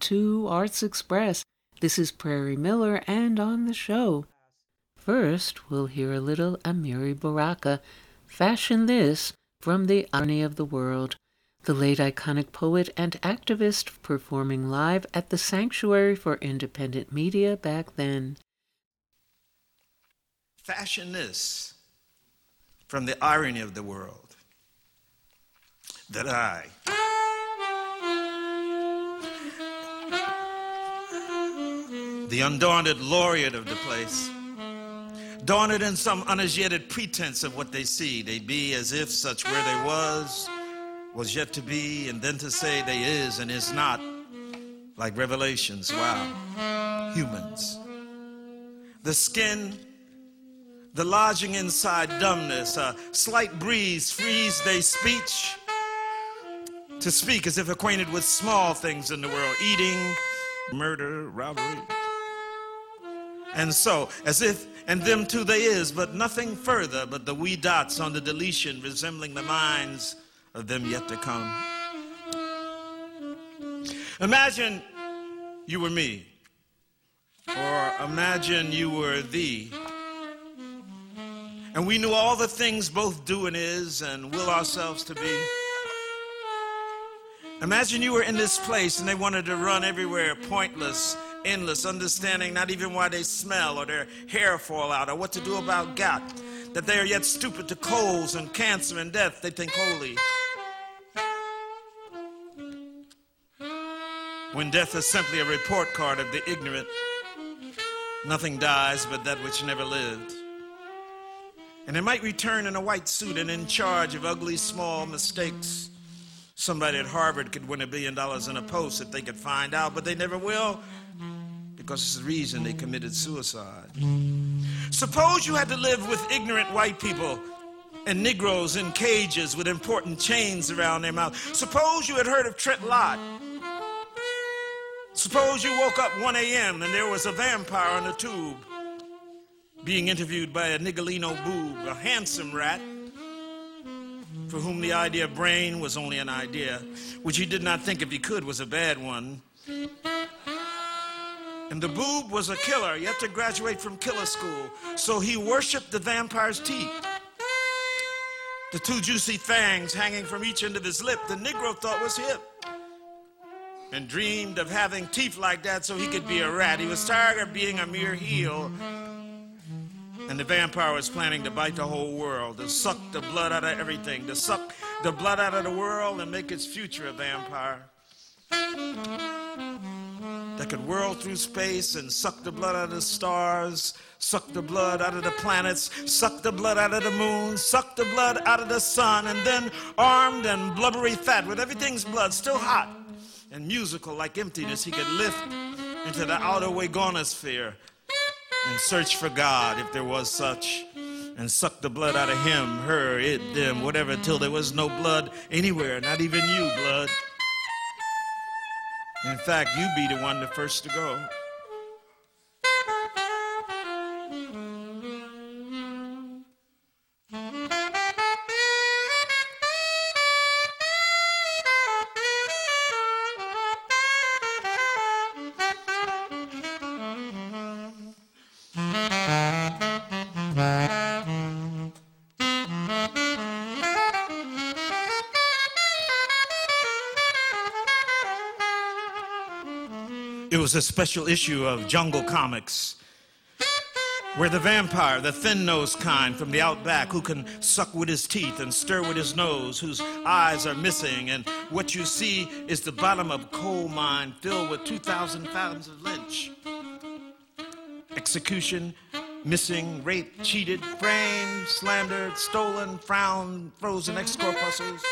To Arts Express. This is Prairie Miller, and on the show. First, we'll hear a little Amiri Baraka fashion this from The Irony of the World, the late iconic poet and activist performing live at the Sanctuary for Independent Media back then. Fashion this from the irony of the world that I the undaunted laureate of the place. Daunted in some unassured pretense of what they see, they be as if such where they was, was yet to be, and then to say they is and is not, like revelations, wow, humans. The skin, the lodging inside dumbness, a slight breeze frees they speech, to speak as if acquainted with small things in the world, eating, murder, robbery. And so, as if, and them too they is, but nothing further but the wee dots on the deletion resembling the minds of them yet to come. Imagine you were me, or imagine you were thee. And we knew all the things both do and is and will ourselves to be. Imagine you were in this place and they wanted to run everywhere, pointless endless, understanding not even why they smell or their hair fall out or what to do about gout, that they are yet stupid to colds and cancer and death they think holy. When death is simply a report card of the ignorant, nothing dies but that which never lived. And it might return in a white suit and in charge of ugly small mistakes. Somebody at Harvard could win a billion dollars in a post if they could find out, but they never will because it's the reason they committed suicide. Suppose you had to live with ignorant white people and Negroes in cages with important chains around their mouth. Suppose you had heard of Trent Lott. Suppose you woke up 1 a.m. and there was a vampire on the tube being interviewed by a Niggalino boob, a handsome rat for whom the idea of brain was only an idea, which he did not think if he could was a bad one. And the boob was a killer, yet to graduate from killer school. So he worshiped the vampire's teeth. The two juicy fangs hanging from each end of his lip, the Negro thought was hip. And dreamed of having teeth like that so he could be a rat. He was tired of being a mere heel. And the vampire was planning to bite the whole world, to suck the blood out of everything, to suck the blood out of the world and make its future a vampire could whirl through space and suck the blood out of the stars, suck the blood out of the planets, suck the blood out of the moon, suck the blood out of the sun, and then armed and blubbery fat with everything's blood still hot and musical like emptiness, he could lift into the outer wagonosphere and search for God if there was such. And suck the blood out of him, her, it, them, whatever, till there was no blood anywhere, not even you, blood. In fact, you be the one the first to go. Was a special issue of Jungle Comics where the vampire, the thin nosed kind from the outback, who can suck with his teeth and stir with his nose, whose eyes are missing, and what you see is the bottom of a coal mine filled with 2,000 fathoms of lynch. Execution, missing, raped, cheated, framed, slandered, stolen, frowned, frozen ex corpuscles.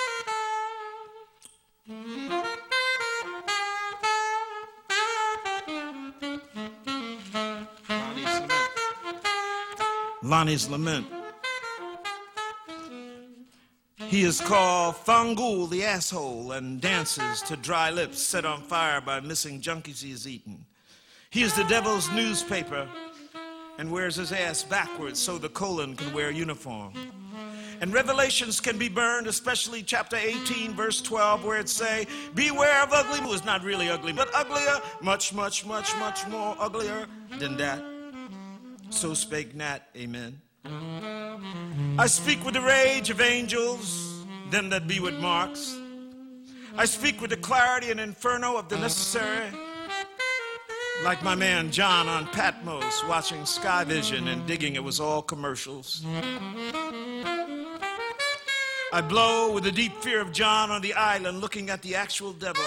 Lonnie's Lament. He is called Fangul the asshole and dances to dry lips set on fire by missing junkies he has eaten. He is the devil's newspaper and wears his ass backwards so the colon can wear a uniform. And revelations can be burned, especially chapter 18, verse 12, where it say, Beware of ugly, who is not really ugly, but uglier, much, much, much, much more uglier than that. So spake Nat, amen. I speak with the rage of angels, them that be with marks. I speak with the clarity and inferno of the necessary. Like my man John on Patmos watching Sky Vision and digging it was all commercials. I blow with the deep fear of John on the island looking at the actual devil.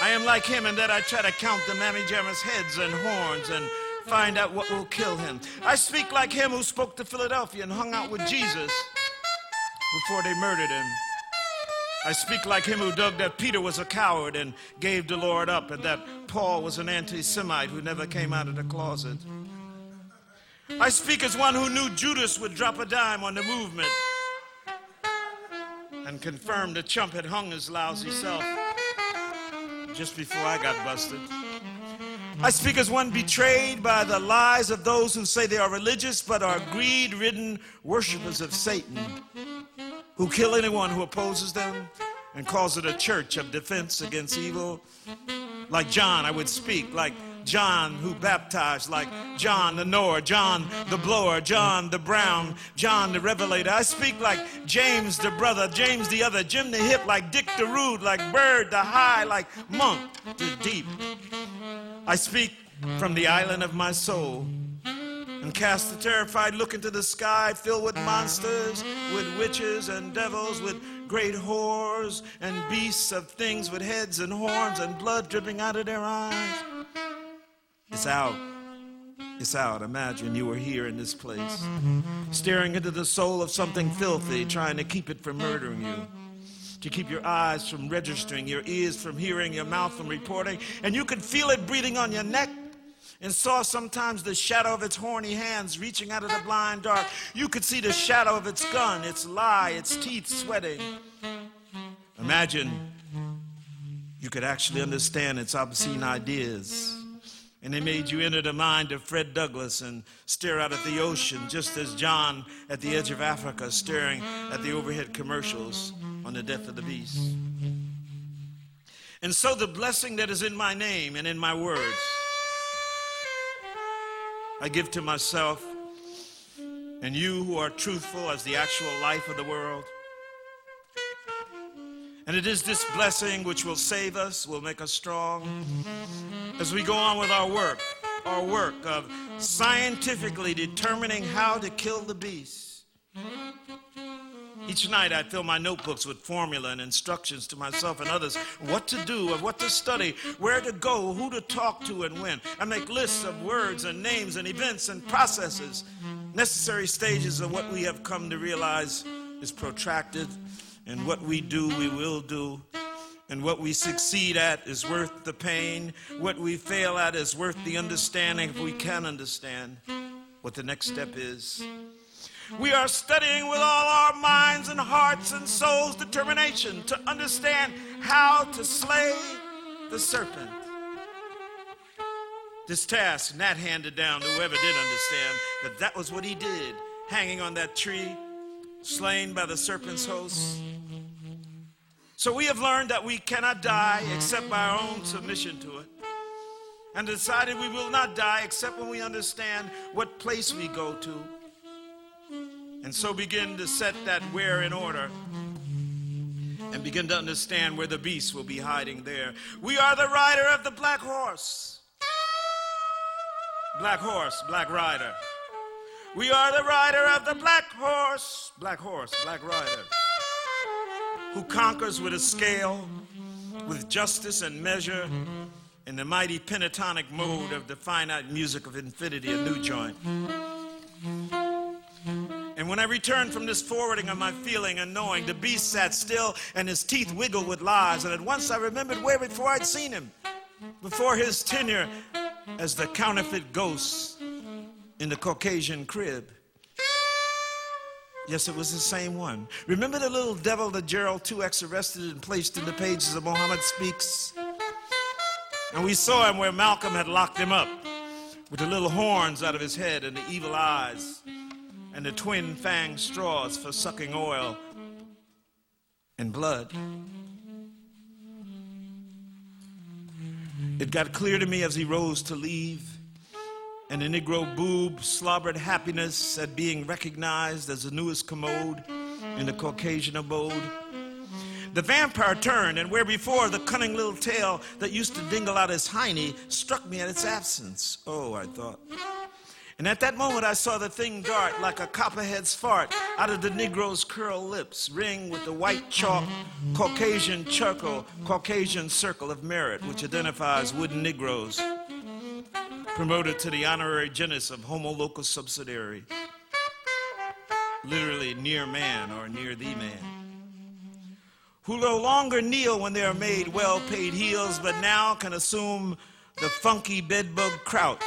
I am like him in that I try to count the mammy jammers' heads and horns and find out what will kill him. I speak like him who spoke to Philadelphia and hung out with Jesus before they murdered him. I speak like him who dug that Peter was a coward and gave the Lord up, and that Paul was an anti Semite who never came out of the closet. I speak as one who knew Judas would drop a dime on the movement and confirmed the chump had hung his lousy self just before I got busted. Mm-hmm. I speak as one betrayed by the lies of those who say they are religious but are greed ridden worshippers of Satan who kill anyone who opposes them and calls it a church of defense against evil. Like John, I would speak like John who baptized, like John the knower, John the blower, John the brown, John the revelator. I speak like James the brother, James the other, Jim the hip, like Dick the rude, like Bird the high, like Monk the deep. I speak from the island of my soul and cast a terrified look into the sky filled with monsters, with witches and devils, with great whores and beasts of things with heads and horns and blood dripping out of their eyes. It's out. It's out. Imagine you were here in this place, staring into the soul of something filthy, trying to keep it from murdering you to keep your eyes from registering, your ears from hearing, your mouth from reporting, and you could feel it breathing on your neck and saw sometimes the shadow of its horny hands reaching out of the blind dark. You could see the shadow of its gun, its lie, its teeth sweating. Imagine you could actually understand its obscene ideas. And they made you enter the mind of Fred Douglass and stare out at the ocean, just as John at the edge of Africa staring at the overhead commercials on the death of the beast. And so the blessing that is in my name and in my words I give to myself and you who are truthful as the actual life of the world. And it is this blessing which will save us, will make us strong as we go on with our work, our work of scientifically determining how to kill the beast. Each night I fill my notebooks with formula and instructions to myself and others what to do and what to study, where to go, who to talk to, and when. I make lists of words and names and events and processes, necessary stages of what we have come to realize is protracted, and what we do, we will do. And what we succeed at is worth the pain. What we fail at is worth the understanding if we can understand what the next step is. We are studying with all our minds and hearts and souls determination to understand how to slay the serpent. This task Nat handed down to whoever did understand that that was what he did, hanging on that tree, slain by the serpent's host. So we have learned that we cannot die except by our own submission to it. And decided we will not die except when we understand what place we go to and so begin to set that where in order and begin to understand where the beast will be hiding there. We are the rider of the black horse. Black horse, black rider. We are the rider of the black horse, black horse, black rider, who conquers with a scale, with justice and measure, in the mighty pentatonic mode of the finite music of infinity, a new joint. And when I returned from this forwarding of my feeling and knowing, the beast sat still and his teeth wiggled with lies. And at once I remembered where before I'd seen him, before his tenure as the counterfeit ghost in the Caucasian crib. Yes, it was the same one. Remember the little devil that Gerald 2X arrested and placed in the pages of Muhammad Speaks? And we saw him where Malcolm had locked him up with the little horns out of his head and the evil eyes and the twin fanged straws for sucking oil and blood. It got clear to me as he rose to leave, and the Negro boob slobbered happiness at being recognized as the newest commode in the Caucasian abode. The vampire turned, and where before the cunning little tail that used to dingle out his hiney struck me at its absence. Oh, I thought. And at that moment, I saw the thing dart like a copperhead's fart out of the Negro's curled lips, ring with the white chalk Caucasian charcoal, Caucasian circle of merit, which identifies wooden Negroes, promoted to the honorary genus of Homo locus subsidiary, literally near man or near the man, who no longer kneel when they are made well paid heels, but now can assume the funky bedbug crouch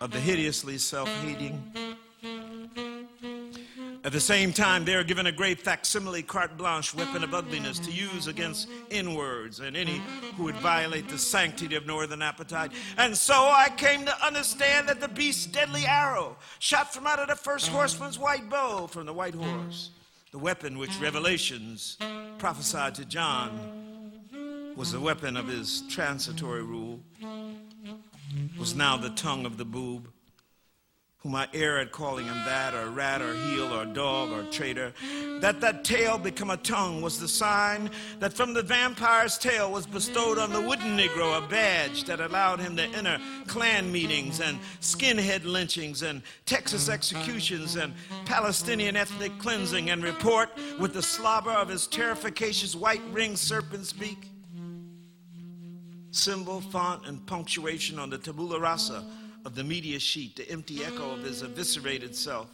of the hideously self hating. At the same time, they are given a great facsimile carte blanche weapon of ugliness to use against inwards and any who would violate the sanctity of northern appetite. And so I came to understand that the beast's deadly arrow, shot from out of the first horseman's white bow from the white horse, the weapon which Revelations prophesied to John, was the weapon of his transitory rule was now the tongue of the boob, whom I err at calling him that, or rat, or heel, or dog, or traitor. That that tail become a tongue was the sign that from the vampire's tail was bestowed on the wooden Negro a badge that allowed him to enter Klan meetings and skinhead lynchings and Texas executions and Palestinian ethnic cleansing and report with the slobber of his terrificacious white ringed serpent's beak symbol, font, and punctuation on the tabula rasa of the media sheet, the empty echo of his eviscerated self.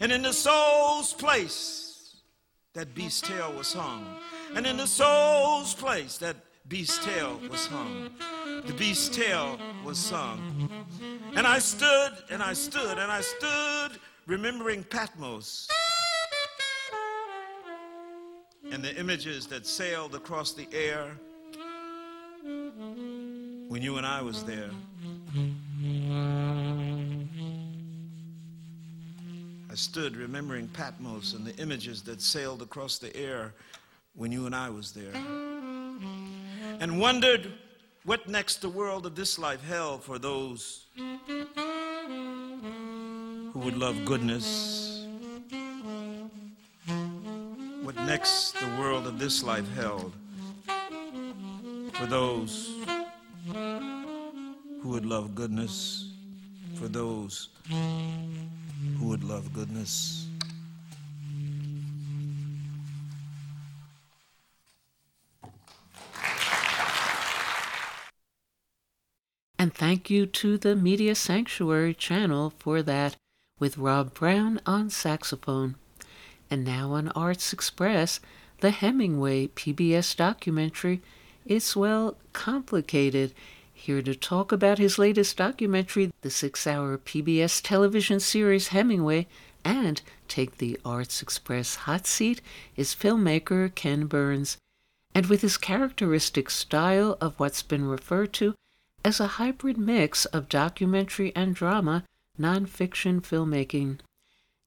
And in the soul's place, that beast's tail was hung. And in the soul's place, that beast's tail was hung. The beast's tail was sung. And I stood, and I stood, and I stood, remembering Patmos and the images that sailed across the air when you and I was there. I stood remembering Patmos and the images that sailed across the air when you and I was there. And wondered what next the world of this life held for those who would love goodness. What next the world of this life held for those who would love goodness, for those who would love goodness. And thank you to the Media Sanctuary channel for that, with Rob Brown on saxophone. And now on Arts Express, the Hemingway PBS documentary, It's Well Complicated here to talk about his latest documentary, the six hour PBS television series Hemingway, and take the Arts Express hot seat is filmmaker Ken Burns. And with his characteristic style of what's been referred to as a hybrid mix of documentary and drama, nonfiction filmmaking.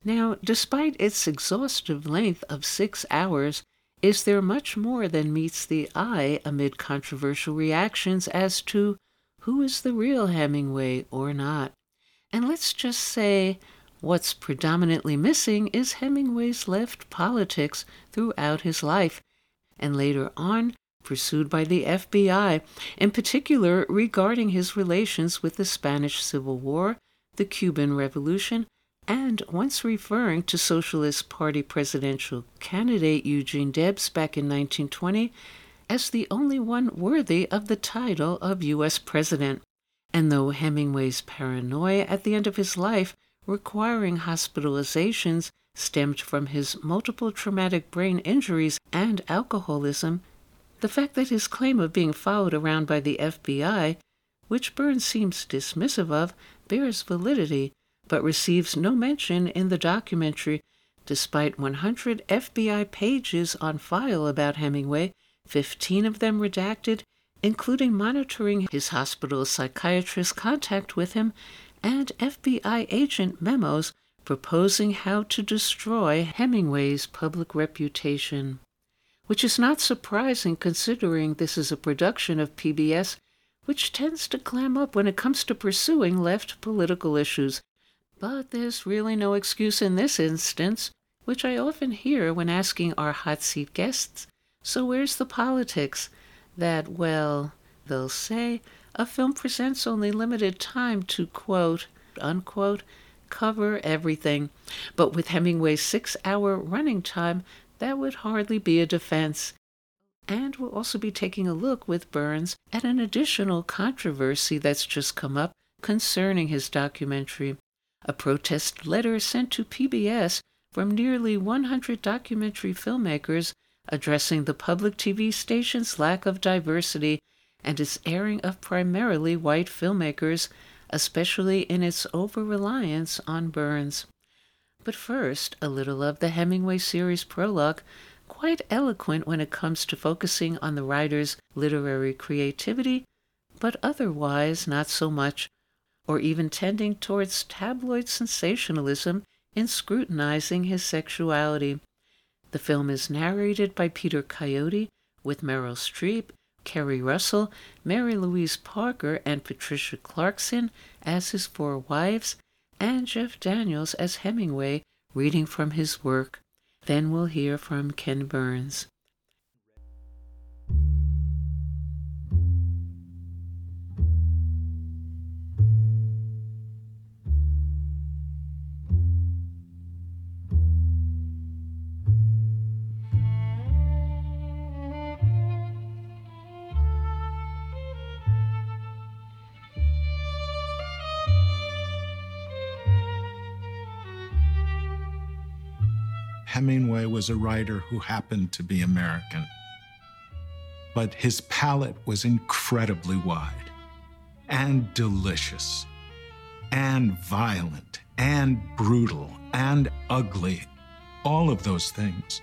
Now, despite its exhaustive length of six hours, is there much more than meets the eye amid controversial reactions as to who is the real Hemingway or not? And let's just say what's predominantly missing is Hemingway's left politics throughout his life, and later on pursued by the FBI, in particular regarding his relations with the Spanish Civil War, the Cuban Revolution, and once referring to Socialist Party presidential candidate Eugene Debs back in 1920 as the only one worthy of the title of U.S. President. And though Hemingway's paranoia at the end of his life, requiring hospitalizations, stemmed from his multiple traumatic brain injuries and alcoholism, the fact that his claim of being followed around by the FBI, which Burns seems dismissive of, bears validity but receives no mention in the documentary, despite 100 FBI pages on file about Hemingway, 15 of them redacted, including monitoring his hospital psychiatrist's contact with him and FBI agent memos proposing how to destroy Hemingway's public reputation. Which is not surprising considering this is a production of PBS, which tends to clam up when it comes to pursuing left political issues. But there's really no excuse in this instance, which I often hear when asking our hot seat guests so where's the politics? That, well, they'll say, a film presents only limited time to quote, unquote, cover everything. But with Hemingway's six hour running time, that would hardly be a defense. And we'll also be taking a look with Burns at an additional controversy that's just come up concerning his documentary. A protest letter sent to PBS from nearly 100 documentary filmmakers addressing the public TV station's lack of diversity and its airing of primarily white filmmakers, especially in its over reliance on Burns. But first, a little of the Hemingway series prologue, quite eloquent when it comes to focusing on the writer's literary creativity, but otherwise not so much, or even tending towards tabloid sensationalism in scrutinizing his sexuality. The film is narrated by Peter Coyote with Meryl Streep, Keri Russell, Mary Louise Parker, and Patricia Clarkson as his four wives, and Jeff Daniels as Hemingway reading from his work. Then we'll hear from Ken Burns. Was a writer who happened to be American. But his palate was incredibly wide and delicious and violent and brutal and ugly, all of those things.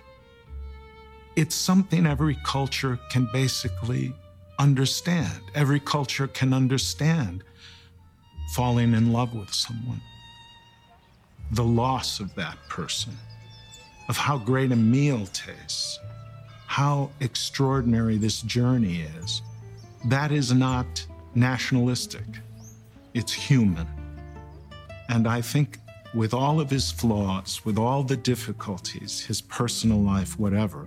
It's something every culture can basically understand. Every culture can understand falling in love with someone, the loss of that person of how great a meal tastes, how extraordinary this journey is. That is not nationalistic, it's human. And I think with all of his flaws, with all the difficulties, his personal life, whatever,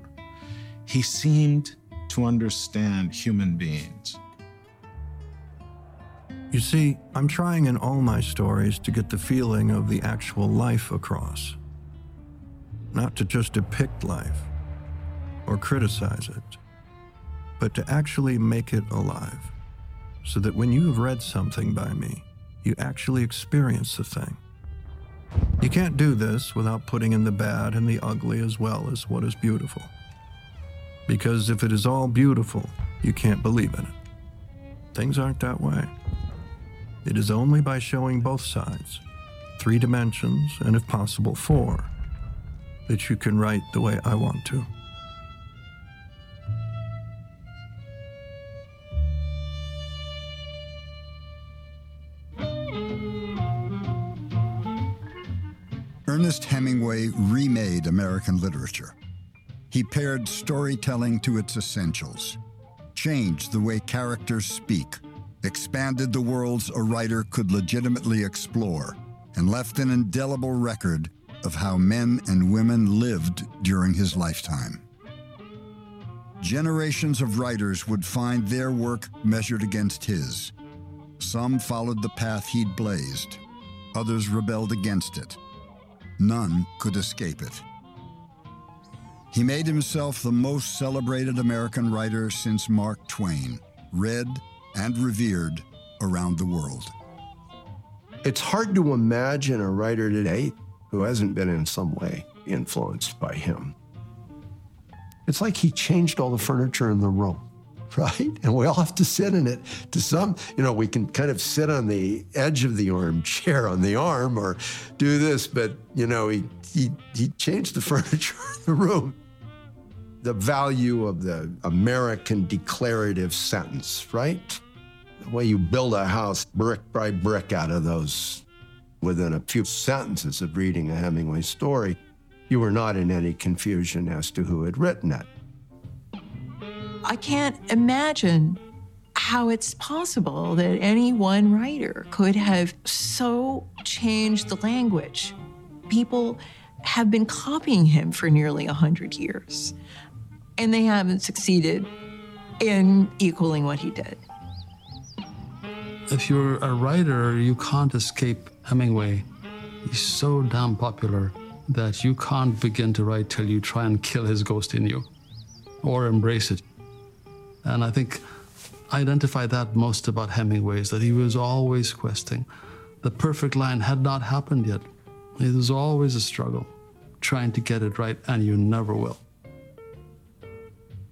he seemed to understand human beings. You see, I'm trying in all my stories to get the feeling of the actual life across not to just depict life or criticize it, but to actually make it alive, so that when you have read something by me, you actually experience the thing. You can't do this without putting in the bad and the ugly as well as what is beautiful. Because if it is all beautiful, you can't believe in it. Things aren't that way. It is only by showing both sides, three dimensions, and if possible, four, that you can write the way I want to. Ernest Hemingway remade American literature. He pared storytelling to its essentials, changed the way characters speak, expanded the worlds a writer could legitimately explore, and left an indelible record of how men and women lived during his lifetime. Generations of writers would find their work measured against his. Some followed the path he'd blazed, others rebelled against it. None could escape it. He made himself the most celebrated American writer since Mark Twain, read and revered around the world. It's hard to imagine a writer today who hasn't been in some way influenced by him. It's like he changed all the furniture in the room, right? And we all have to sit in it. To some, you know, we can kind of sit on the edge of the armchair on the arm or do this, but, you know, he, he, he changed the furniture in the room. The value of the American declarative sentence, right? The way you build a house brick by brick out of those within a few sentences of reading a Hemingway story, you were not in any confusion as to who had written it. I can't imagine how it's possible that any one writer could have so changed the language. People have been copying him for nearly 100 years, and they haven't succeeded in equaling what he did. If you're a writer, you can't escape Hemingway. He's so damn popular that you can't begin to write till you try and kill his ghost in you or embrace it. And I think I identify that most about Hemingway is that he was always questing. The perfect line had not happened yet. It was always a struggle, trying to get it right, and you never will.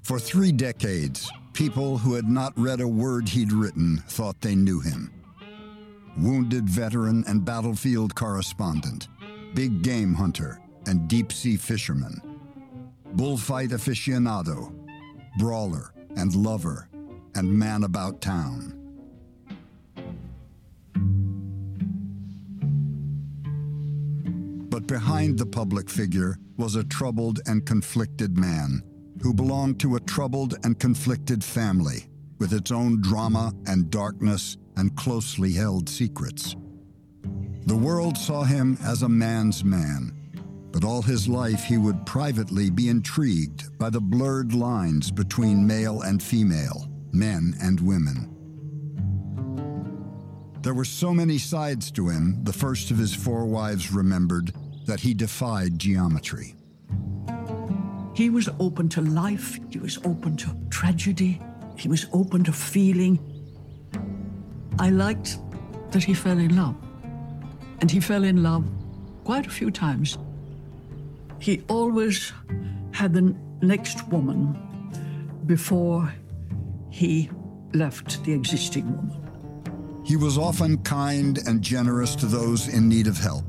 For three decades, people who had not read a word he'd written thought they knew him. Wounded veteran and battlefield correspondent, big game hunter, and deep sea fisherman, bullfight aficionado, brawler, and lover, and man about town. But behind the public figure was a troubled and conflicted man who belonged to a troubled and conflicted family with its own drama and darkness and closely held secrets. The world saw him as a man's man, but all his life he would privately be intrigued by the blurred lines between male and female, men and women. There were so many sides to him, the first of his four wives remembered, that he defied geometry. He was open to life, he was open to tragedy, he was open to feeling. I liked that he fell in love. And he fell in love quite a few times. He always had the next woman before he left the existing woman. He was often kind and generous to those in need of help,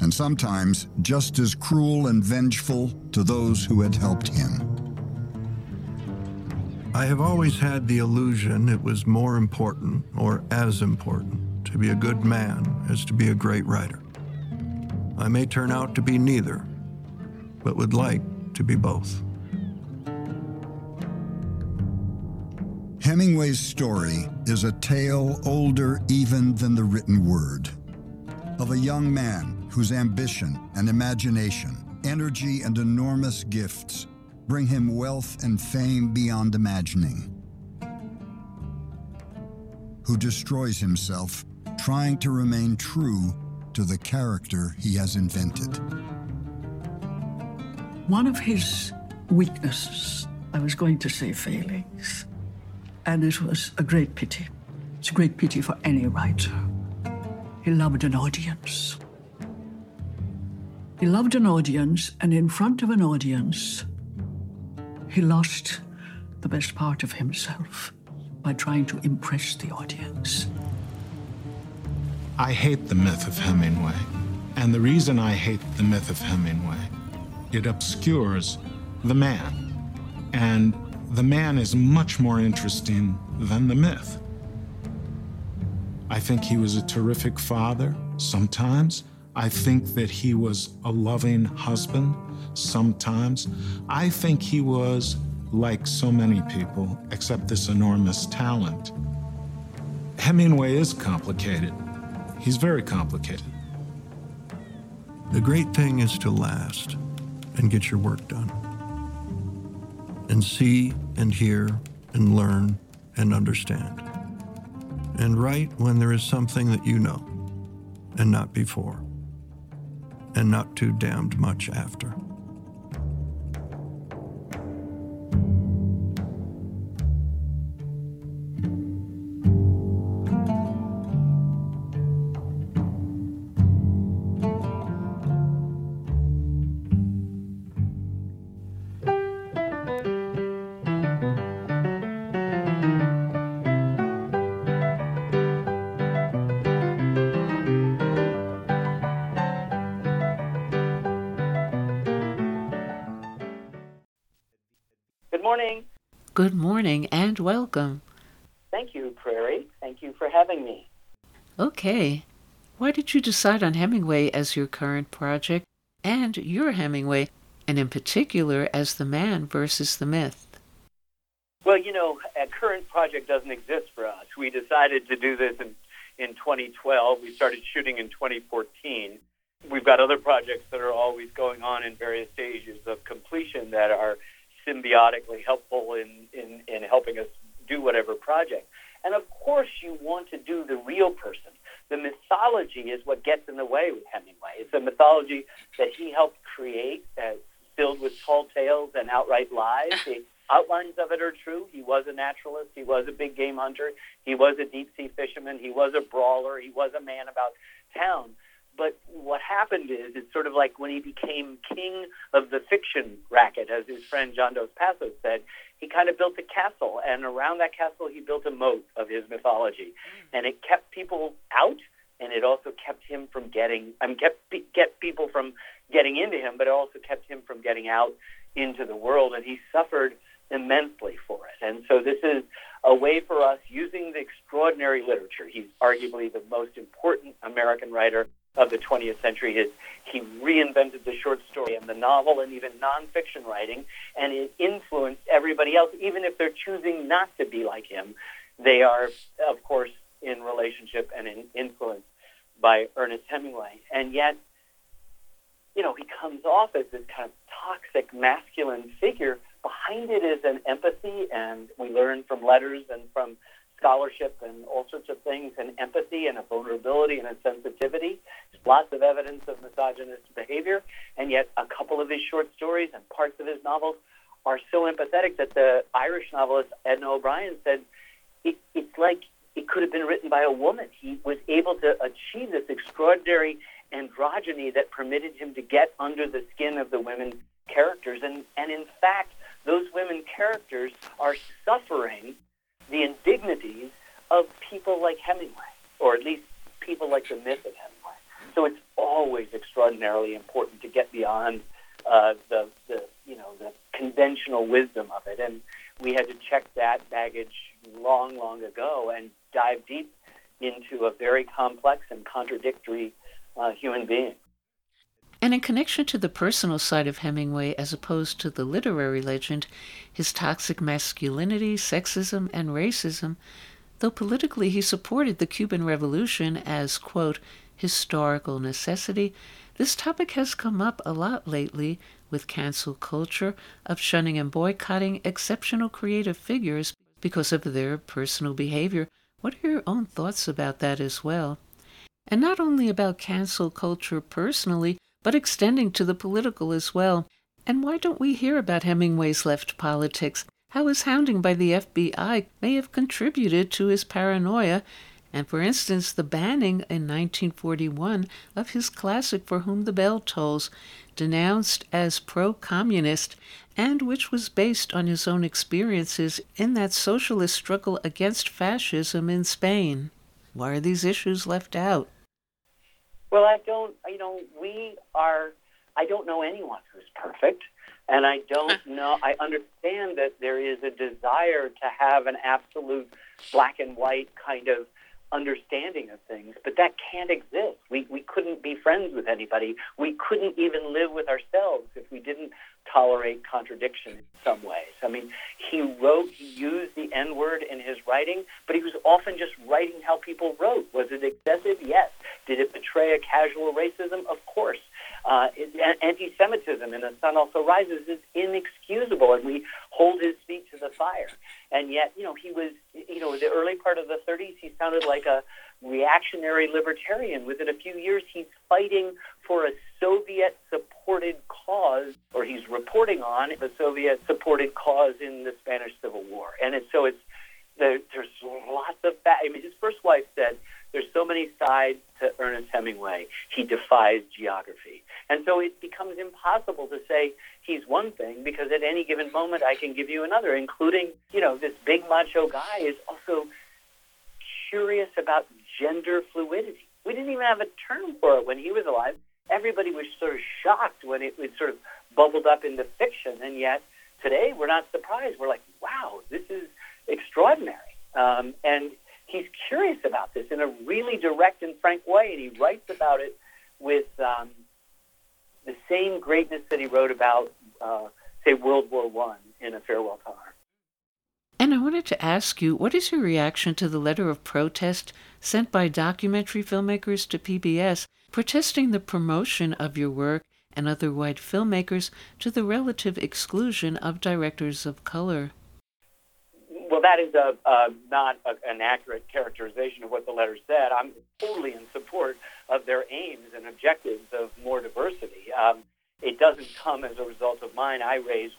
and sometimes just as cruel and vengeful to those who had helped him. I have always had the illusion it was more important, or as important, to be a good man as to be a great writer. I may turn out to be neither, but would like to be both. Hemingway's story is a tale older even than the written word of a young man whose ambition and imagination, energy and enormous gifts bring him wealth and fame beyond imagining, who destroys himself trying to remain true to the character he has invented. One of his weaknesses, I was going to say failings, and it was a great pity. It's a great pity for any writer. He loved an audience. He loved an audience, and in front of an audience, he lost the best part of himself by trying to impress the audience. I hate the myth of Hemingway. And the reason I hate the myth of Hemingway, it obscures the man. And the man is much more interesting than the myth. I think he was a terrific father sometimes. I think that he was a loving husband sometimes. I think he was like so many people, except this enormous talent. Hemingway is complicated. He's very complicated. The great thing is to last and get your work done. And see and hear and learn and understand. And write when there is something that you know and not before. And not too damned much after. Okay. Why did you decide on Hemingway as your current project and your Hemingway, and in particular as the man versus the myth? Well, you know, a current project doesn't exist for us. We decided to do this in, in 2012. We started shooting in 2014. We've got other projects that are always going on in various stages of completion that are symbiotically helpful in, in, in helping us do whatever project. And of course, you want to do the real person. The mythology is what gets in the way with Hemingway. It's a mythology that he helped create, uh, filled with tall tales and outright lies. The outlines of it are true. He was a naturalist. He was a big game hunter. He was a deep sea fisherman. He was a brawler. He was a man about town. But what happened is, it's sort of like when he became king of the fiction racket, as his friend John Dos Passos said, he kind of built a castle, and around that castle, he built a moat of his mythology. Mm. And it kept people out, and it also kept him from getting, I mean, kept, get people from getting into him, but it also kept him from getting out into the world, and he suffered immensely for it. And so this is a way for us using the extraordinary literature. He's arguably the most important American writer of the 20th century. He reinvented the short story and the novel and even nonfiction writing, and it influenced everybody else, even if they're choosing not to be like him. They are, of course, in relationship and in influence by Ernest Hemingway. And yet, you know, he comes off as this kind of toxic masculine figure. Behind it is an empathy, and we learn from letters and from scholarship and all sorts of things, and empathy and a vulnerability and a sensitivity. Lots of evidence of misogynist behavior, and yet a couple of his short stories and parts of his novels are so empathetic that the Irish novelist Edna O'Brien said it, it's like it could have been written by a woman. He was able to achieve this extraordinary androgyny that permitted him to get under the skin of the women characters. And, and in fact, those women characters are suffering the indignities of people like Hemingway, or at least people like the myth of Hemingway. So it's always extraordinarily important to get beyond uh, the, the, you know, the conventional wisdom of it. And we had to check that baggage long, long ago and dive deep into a very complex and contradictory uh, human being. And in connection to the personal side of Hemingway as opposed to the literary legend, his toxic masculinity, sexism, and racism, though politically he supported the Cuban Revolution as, quote, historical necessity, this topic has come up a lot lately with cancel culture of shunning and boycotting exceptional creative figures because of their personal behavior. What are your own thoughts about that as well? And not only about cancel culture personally, but extending to the political as well. And why don't we hear about Hemingway's left politics? How his hounding by the FBI may have contributed to his paranoia, and for instance, the banning in 1941 of his classic For Whom the Bell Tolls, denounced as pro communist, and which was based on his own experiences in that socialist struggle against fascism in Spain. Why are these issues left out? Well, I don't, you know, we are, I don't know anyone who's perfect. And I don't know, I understand that there is a desire to have an absolute black and white kind of understanding of things, but that can't exist. We, we couldn't be friends with anybody. We couldn't even live with ourselves if we didn't tolerate contradiction in some ways. I mean, he wrote, he used the N word in his writing, but he was often just writing how people wrote. Was it excessive? Yes. Did it betray a casual racism? Of course. Uh, Anti Semitism in The Sun Also Rises is inexcusable, and we hold his feet to the fire. And yet, you know, he was, you know, the early part of the 30s, he sounded like a reactionary libertarian. Within a few years, he's fighting for a Soviet supported cause, or he's reporting on the Soviet supported cause in the Spanish Civil War. And so it's, there, there's lots of that. I mean, his first wife said, there's so many sides to Ernest Hemingway. He defies geography. And so it becomes impossible to say he's one thing because at any given moment I can give you another, including, you know, this big macho guy is also curious about gender fluidity. We didn't even have a term for it when he was alive. Everybody was sort of shocked when it was sort of bubbled up into fiction, and yet today we're not surprised. We're like, wow, this is extraordinary. Um, and he's curious about this in a really direct and frank way, and he writes about it with um, the same greatness that he wrote about, uh, say, World War One in A Farewell to. And I wanted to ask you, what is your reaction to the letter of protest sent by documentary filmmakers to PBS protesting the promotion of your work and other white filmmakers to the relative exclusion of directors of color? That is a, uh, not a, an accurate characterization of what the letter said. I'm totally in support of their aims and objectives of more diversity. Um, it doesn't come as a result of mine. I raise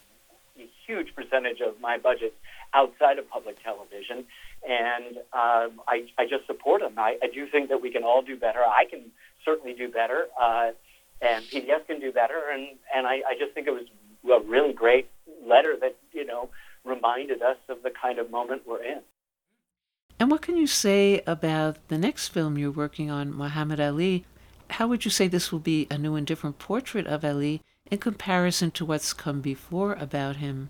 a huge percentage of my budget outside of public television, and uh, I, I just support them. I, I do think that we can all do better. I can certainly do better, uh, and PBS can do better, and, and I, I just think it was a really great letter that, you know, reminded us of the kind of moment we're in. And what can you say about the next film you're working on, Muhammad Ali? How would you say this will be a new and different portrait of Ali in comparison to what's come before about him?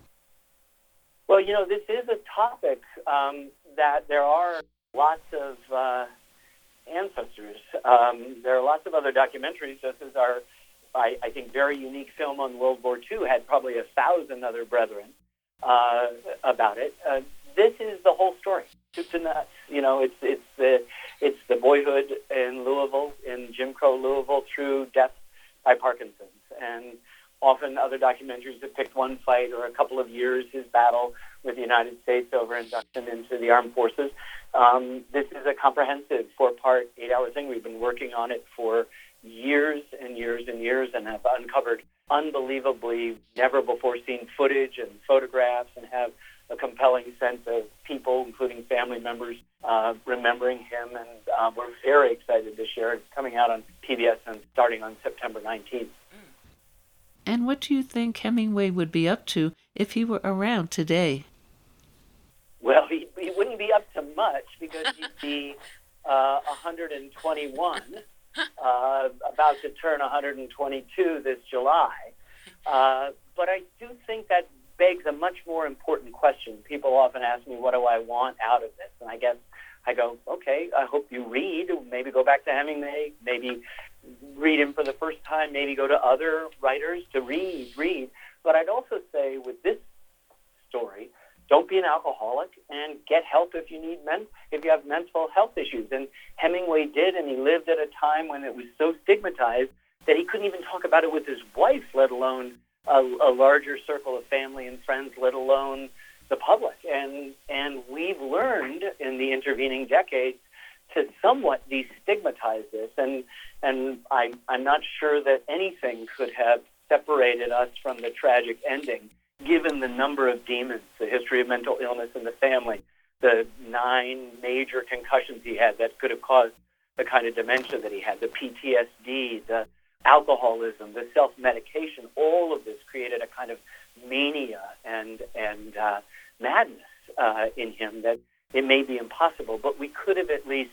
Well, you know, this is a topic um, that there are lots of uh, ancestors. Um, there are lots of other documentaries, just as our, I, I, think, very unique film on World War II had probably a thousand other brethren uh, about it. Uh, this is the whole story, soup to nuts. You know, it's it's the it's the boyhood in Louisville, in Jim Crow Louisville, through death by Parkinson's, and often other documentaries have picked one fight or a couple of years, his battle with the United States over induction into the armed forces. Um, this is a comprehensive four-part, eight-hour thing. We've been working on it for years and years and years and have uncovered unbelievably never before seen footage and photographs and have a compelling sense of people, including family members, uh, remembering him. And uh, we're very excited to share it. It's coming out on PBS and starting on September 19th. And what do you think Hemingway would be up to if he were around today? Well, he, he wouldn't be up to much because he'd be uh, 121 uh, about to turn 122 this July. Uh, but I do think that begs a much more important question. People often ask me, what do I want out of this? And I guess I go, okay, I hope you read. Maybe go back to Hemingway. Maybe read him for the first time. Maybe go to other writers to read, read. But I'd also say with this story, don't be an alcoholic and get help if you need men if you have mental health issues. And Hemingway did, and he lived at a time when it was so stigmatized that he couldn't even talk about it with his wife, let alone a, a larger circle of family and friends, let alone the public. And and we've learned in the intervening decades to somewhat destigmatize this. And and I, I'm not sure that anything could have separated us from the tragic ending given the number of demons, the history of mental illness in the family, the nine major concussions he had that could have caused the kind of dementia that he had, the PTSD, the alcoholism, the self-medication, all of this created a kind of mania and and uh, madness uh, in him that it may be impossible, but we could have at least,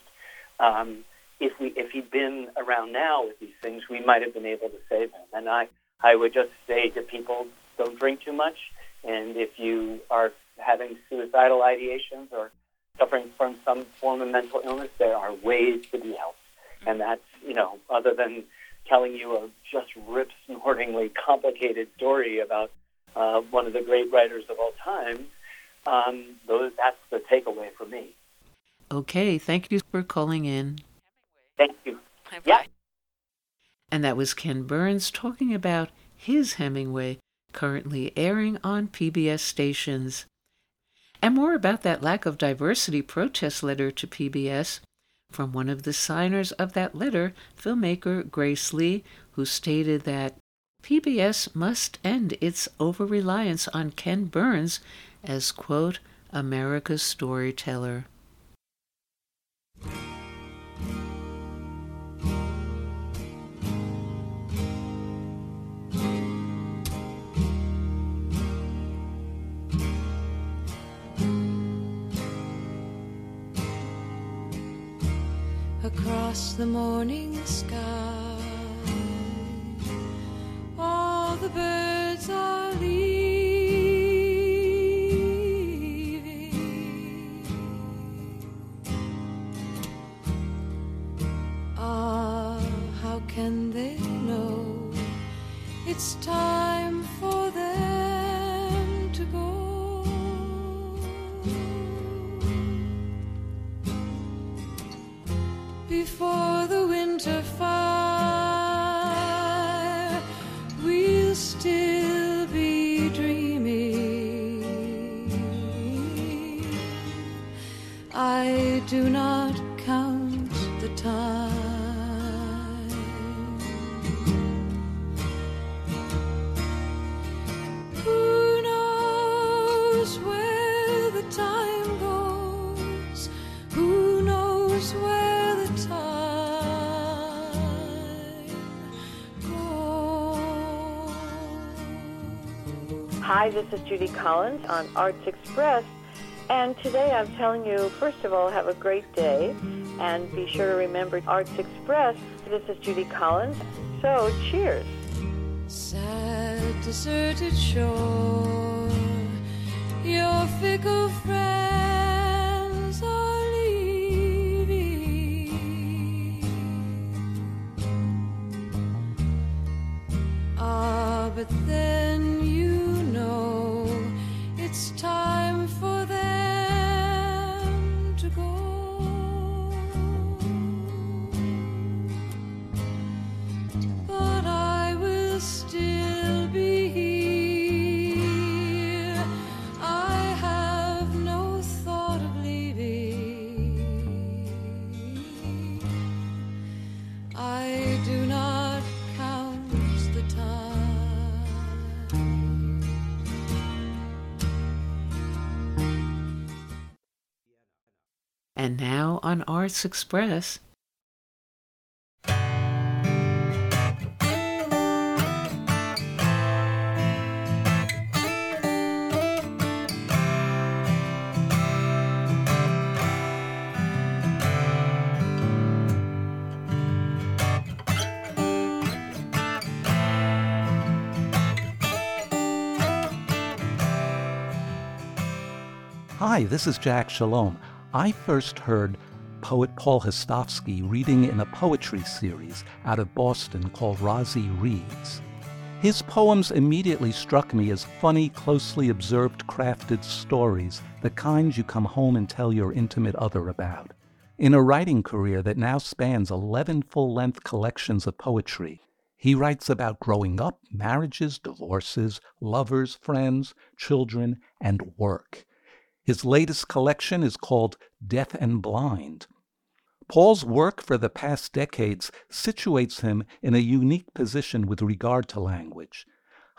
um, if we if he'd been around now with these things, we might have been able to save him. And I I would just say to people, don't drink too much. And if you are having suicidal ideations or suffering from some form of mental illness, there are ways to be helped. And that's, you know, other than telling you a just rip snortingly complicated story about uh, one of the great writers of all time, um, those, that's the takeaway for me. Okay, thank you for calling in. Thank you. Bye-bye. Yeah. And that was Ken Burns talking about his Hemingway currently airing on PBS stations. And more about that lack of diversity protest letter to PBS from one of the signers of that letter, filmmaker Grace Lee, who stated that PBS must end its over reliance on Ken Burns as, quote, America's storyteller. the morning sky. All the birds are leaving. Ah, how can they know it's time? Before Hi, this is Judy Collins on Arts Express, and today I'm telling you, first of all, have a great day, and be sure to remember Arts Express. This is Judy Collins, so cheers. Sad, deserted shore, your fickle friends are leaving. Ah, but then on Arts Express, Hi, this is Jack Shalom. I first heard poet Paul Hostovsky reading in a poetry series out of Boston called Rozzy Reads. His poems immediately struck me as funny, closely observed, crafted stories, the kinds you come home and tell your intimate other about. In a writing career that now spans 11 full length collections of poetry, he writes about growing up, marriages, divorces, lovers, friends, children, and work. His latest collection is called Deaf and Blind. Paul's work for the past decades situates him in a unique position with regard to language.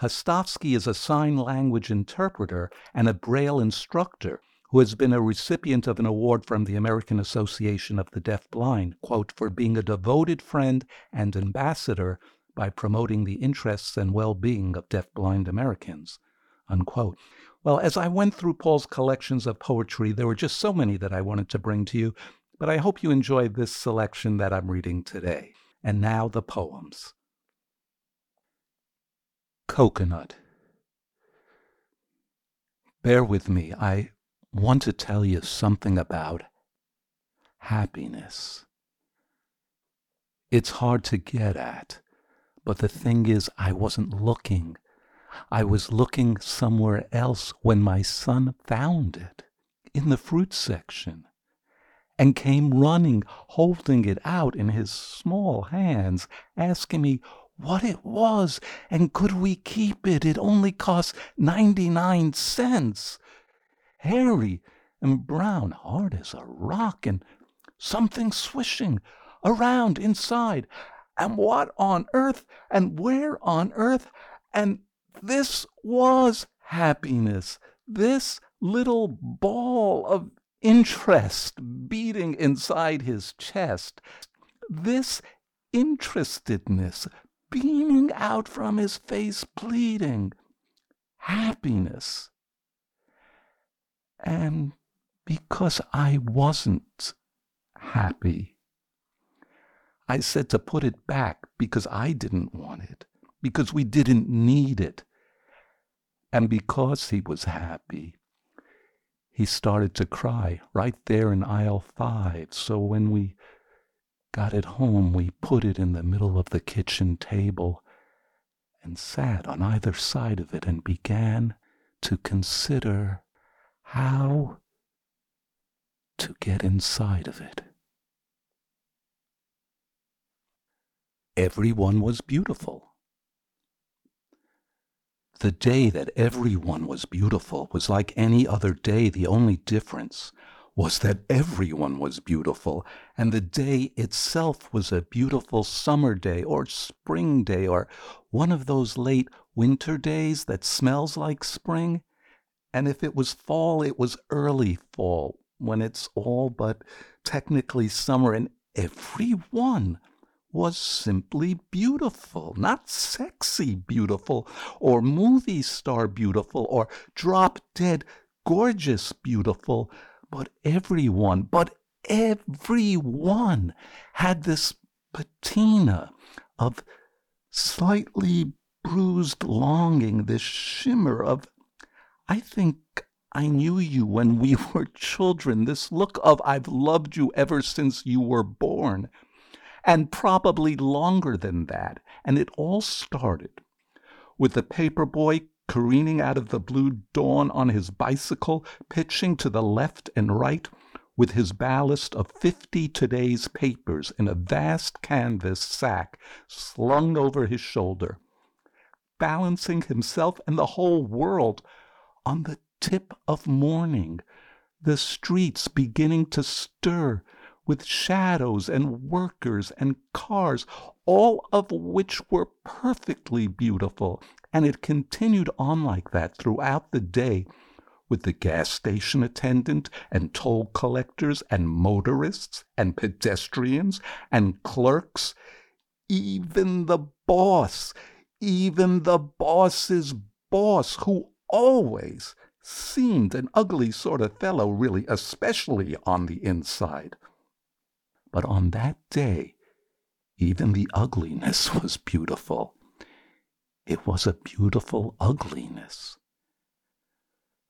Hostovsky is a sign language interpreter and a Braille instructor who has been a recipient of an award from the American Association of the Deaf-Blind, quote, for being a devoted friend and ambassador by promoting the interests and well-being of deaf-blind Americans, unquote. Well, as I went through Paul's collections of poetry, there were just so many that I wanted to bring to you, but I hope you enjoyed this selection that I'm reading today. And now the poems. Coconut. Bear with me. I want to tell you something about happiness. It's hard to get at, but the thing is, I wasn't looking. I was looking somewhere else when my son found it in the fruit section and came running, holding it out in his small hands, asking me what it was and could we keep it? It only cost 99 cents. Hairy and brown, hard as a rock, and something swishing around inside. And what on earth and where on earth? And this was happiness. This little ball of interest beating inside his chest. This interestedness beaming out from his face, pleading. Happiness. And because I wasn't happy, I said to put it back because I didn't want it, because we didn't need it. And because he was happy, he started to cry right there in aisle five. So when we got it home, we put it in the middle of the kitchen table and sat on either side of it and began to consider how to get inside of it. Everyone was beautiful. The day that everyone was beautiful was like any other day. The only difference was that everyone was beautiful, and the day itself was a beautiful summer day or spring day or one of those late winter days that smells like spring. And if it was fall, it was early fall when it's all but technically summer, and everyone was simply beautiful, not sexy beautiful, or movie star beautiful, or drop dead gorgeous beautiful, but everyone, but everyone had this patina of slightly bruised longing, this shimmer of, I think I knew you when we were children, this look of I've loved you ever since you were born and probably longer than that. And it all started with the paper boy careening out of the blue dawn on his bicycle, pitching to the left and right with his ballast of fifty today's papers in a vast canvas sack slung over his shoulder, balancing himself and the whole world on the tip of morning, the streets beginning to stir with shadows and workers and cars, all of which were perfectly beautiful. And it continued on like that throughout the day with the gas station attendant and toll collectors and motorists and pedestrians and clerks, even the boss, even the boss's boss, who always seemed an ugly sort of fellow, really, especially on the inside. But on that day, even the ugliness was beautiful. It was a beautiful ugliness.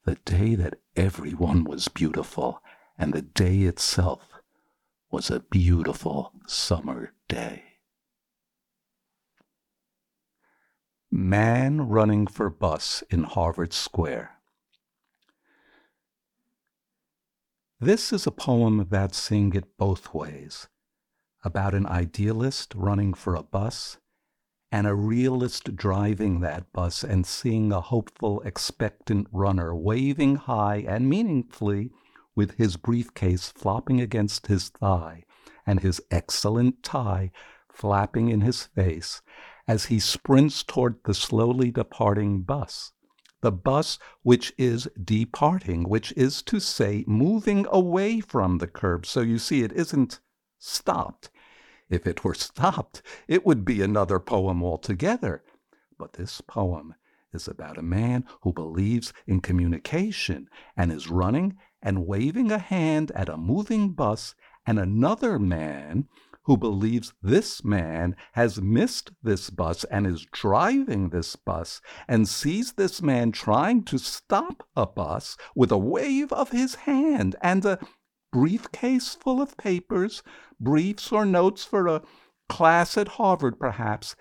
The day that everyone was beautiful, and the day itself was a beautiful summer day. Man running for bus in Harvard Square. This is a poem about seeing it both ways about an idealist running for a bus and a realist driving that bus and seeing a hopeful, expectant runner waving high and meaningfully with his briefcase flopping against his thigh and his excellent tie flapping in his face as he sprints toward the slowly departing bus the bus which is departing, which is to say, moving away from the curb. So you see, it isn't stopped. If it were stopped, it would be another poem altogether. But this poem is about a man who believes in communication and is running and waving a hand at a moving bus, and another man who believes this man has missed this bus and is driving this bus and sees this man trying to stop a bus with a wave of his hand and a briefcase full of papers, briefs or notes for a class at Harvard, perhaps,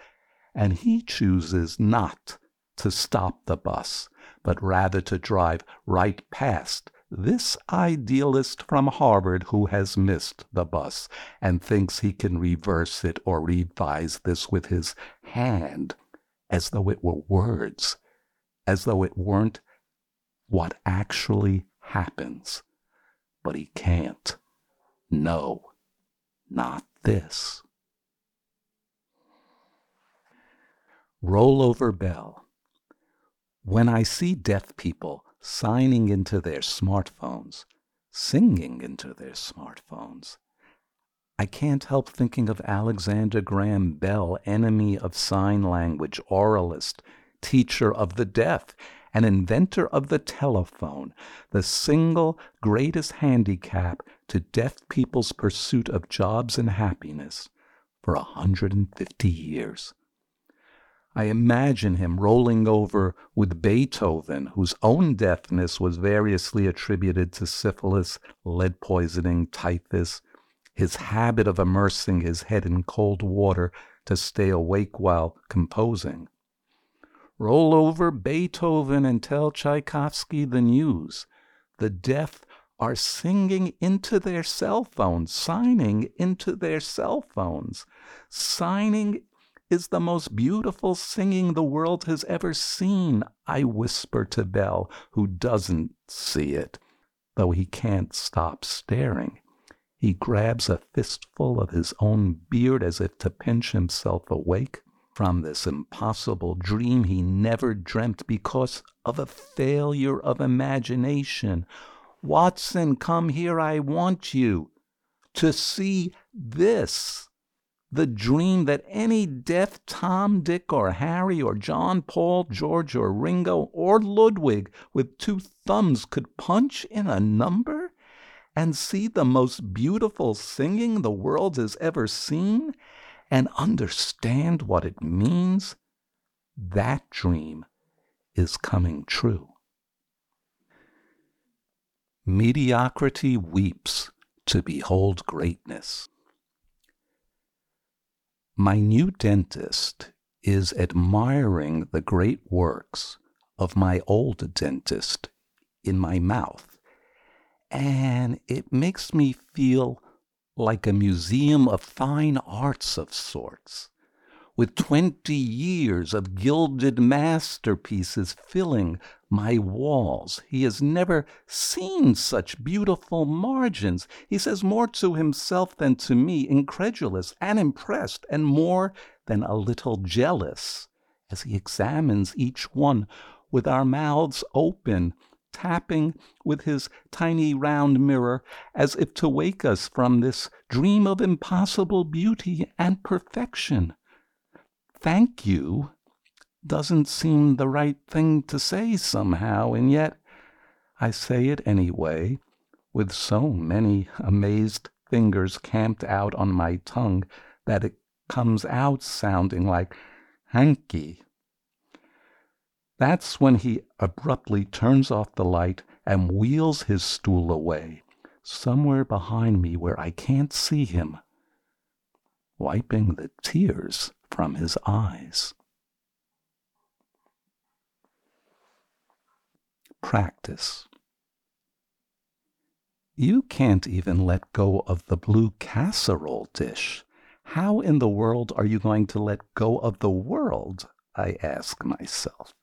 and he chooses not to stop the bus, but rather to drive right past this idealist from Harvard who has missed the bus and thinks he can reverse it or revise this with his hand as though it were words, as though it weren't what actually happens. But he can't. No, not this. Rollover Bell. When I see deaf people, signing into their smartphones, singing into their smartphones. I can't help thinking of Alexander Graham Bell, enemy of sign language, oralist, teacher of the deaf, and inventor of the telephone, the single greatest handicap to deaf people's pursuit of jobs and happiness for a 150 years. I imagine him rolling over with Beethoven, whose own deafness was variously attributed to syphilis, lead poisoning, typhus, his habit of immersing his head in cold water to stay awake while composing. Roll over Beethoven and tell Tchaikovsky the news. The deaf are singing into their cell phones, signing into their cell phones. Signing is the most beautiful singing the world has ever seen, I whisper to Bell, who doesn't see it, though he can't stop staring. He grabs a fistful of his own beard as if to pinch himself awake from this impossible dream he never dreamt because of a failure of imagination. Watson, come here, I want you to see this. The dream that any deaf Tom, Dick, or Harry, or John, Paul, George, or Ringo, or Ludwig with two thumbs could punch in a number and see the most beautiful singing the world has ever seen and understand what it means, that dream is coming true. Mediocrity weeps to behold greatness. My new dentist is admiring the great works of my old dentist in my mouth, and it makes me feel like a museum of fine arts of sorts, with twenty years of gilded masterpieces filling my walls. He has never seen such beautiful margins. He says more to himself than to me, incredulous and impressed, and more than a little jealous, as he examines each one with our mouths open tapping with his tiny round mirror as if to wake us from this dream of impossible beauty and perfection. Thank you doesn't seem the right thing to say somehow, and yet I say it anyway, with so many amazed fingers camped out on my tongue that it comes out sounding like hanky that's when he abruptly turns off the light and wheels his stool away, somewhere behind me where I can't see him, wiping the tears from his eyes. Practice. You can't even let go of the blue casserole dish. How in the world are you going to let go of the world? I ask myself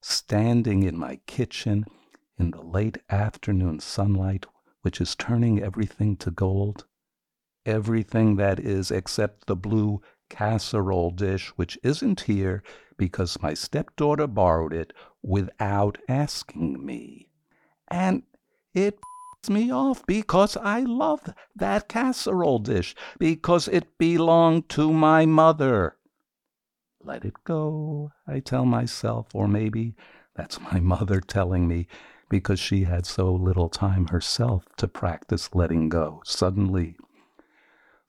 standing in my kitchen in the late afternoon sunlight, which is turning everything to gold. Everything that is except the blue casserole dish, which isn't here because my stepdaughter borrowed it without asking me. And it me off because I love that casserole dish, because it belonged to my mother. Let it go, I tell myself, or maybe that's my mother telling me because she had so little time herself to practice letting go. Suddenly,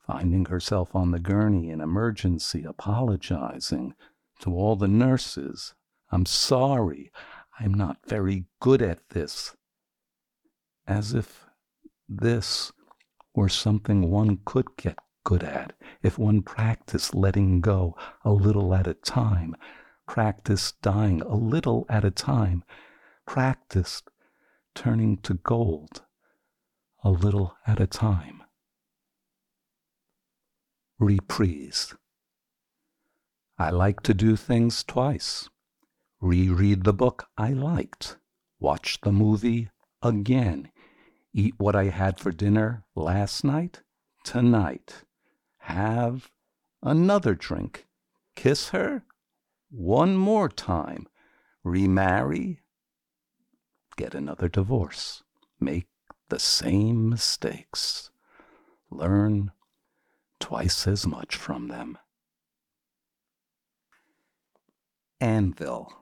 finding herself on the gurney in emergency, apologizing to all the nurses. I'm sorry. I'm not very good at this. As if this were something one could get good at if one practiced letting go a little at a time, practiced dying a little at a time, practiced turning to gold a little at a time. Reprise. I like to do things twice. Reread the book I liked. Watch the movie again. Eat what I had for dinner last night, tonight have another drink, kiss her one more time, remarry, get another divorce, make the same mistakes, learn twice as much from them. Anvil.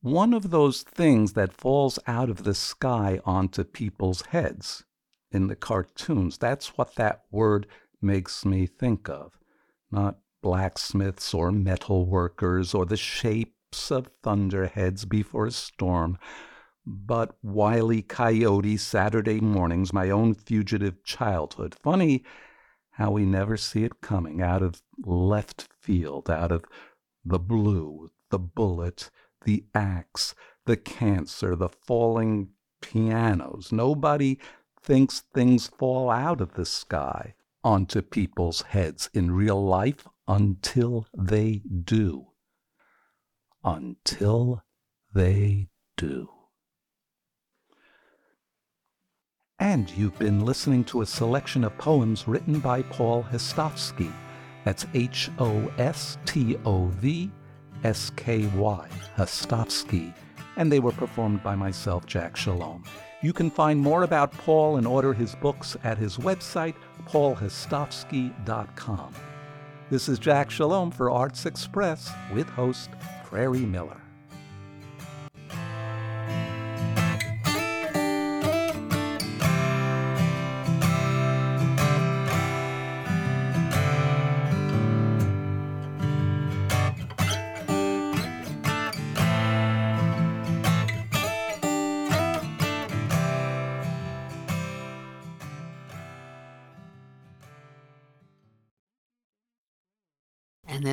One of those things that falls out of the sky onto people's heads in the cartoons. That's what that word makes me think of, not blacksmiths or metal workers or the shapes of thunderheads before a storm, but wily coyote Saturday mornings, my own fugitive childhood. Funny how we never see it coming out of left field, out of the blue, the bullet, the axe, the cancer, the falling pianos. Nobody thinks things fall out of the sky onto people's heads in real life until they do. Until they do. And you've been listening to a selection of poems written by Paul Hostovsky. That's H O S T O V S K Y, Hostovsky. And they were performed by myself, Jack Shalom. You can find more about Paul and order his books at his website, paulhostovsky.com. This is Jack Shalom for Arts Express with host Prairie Miller.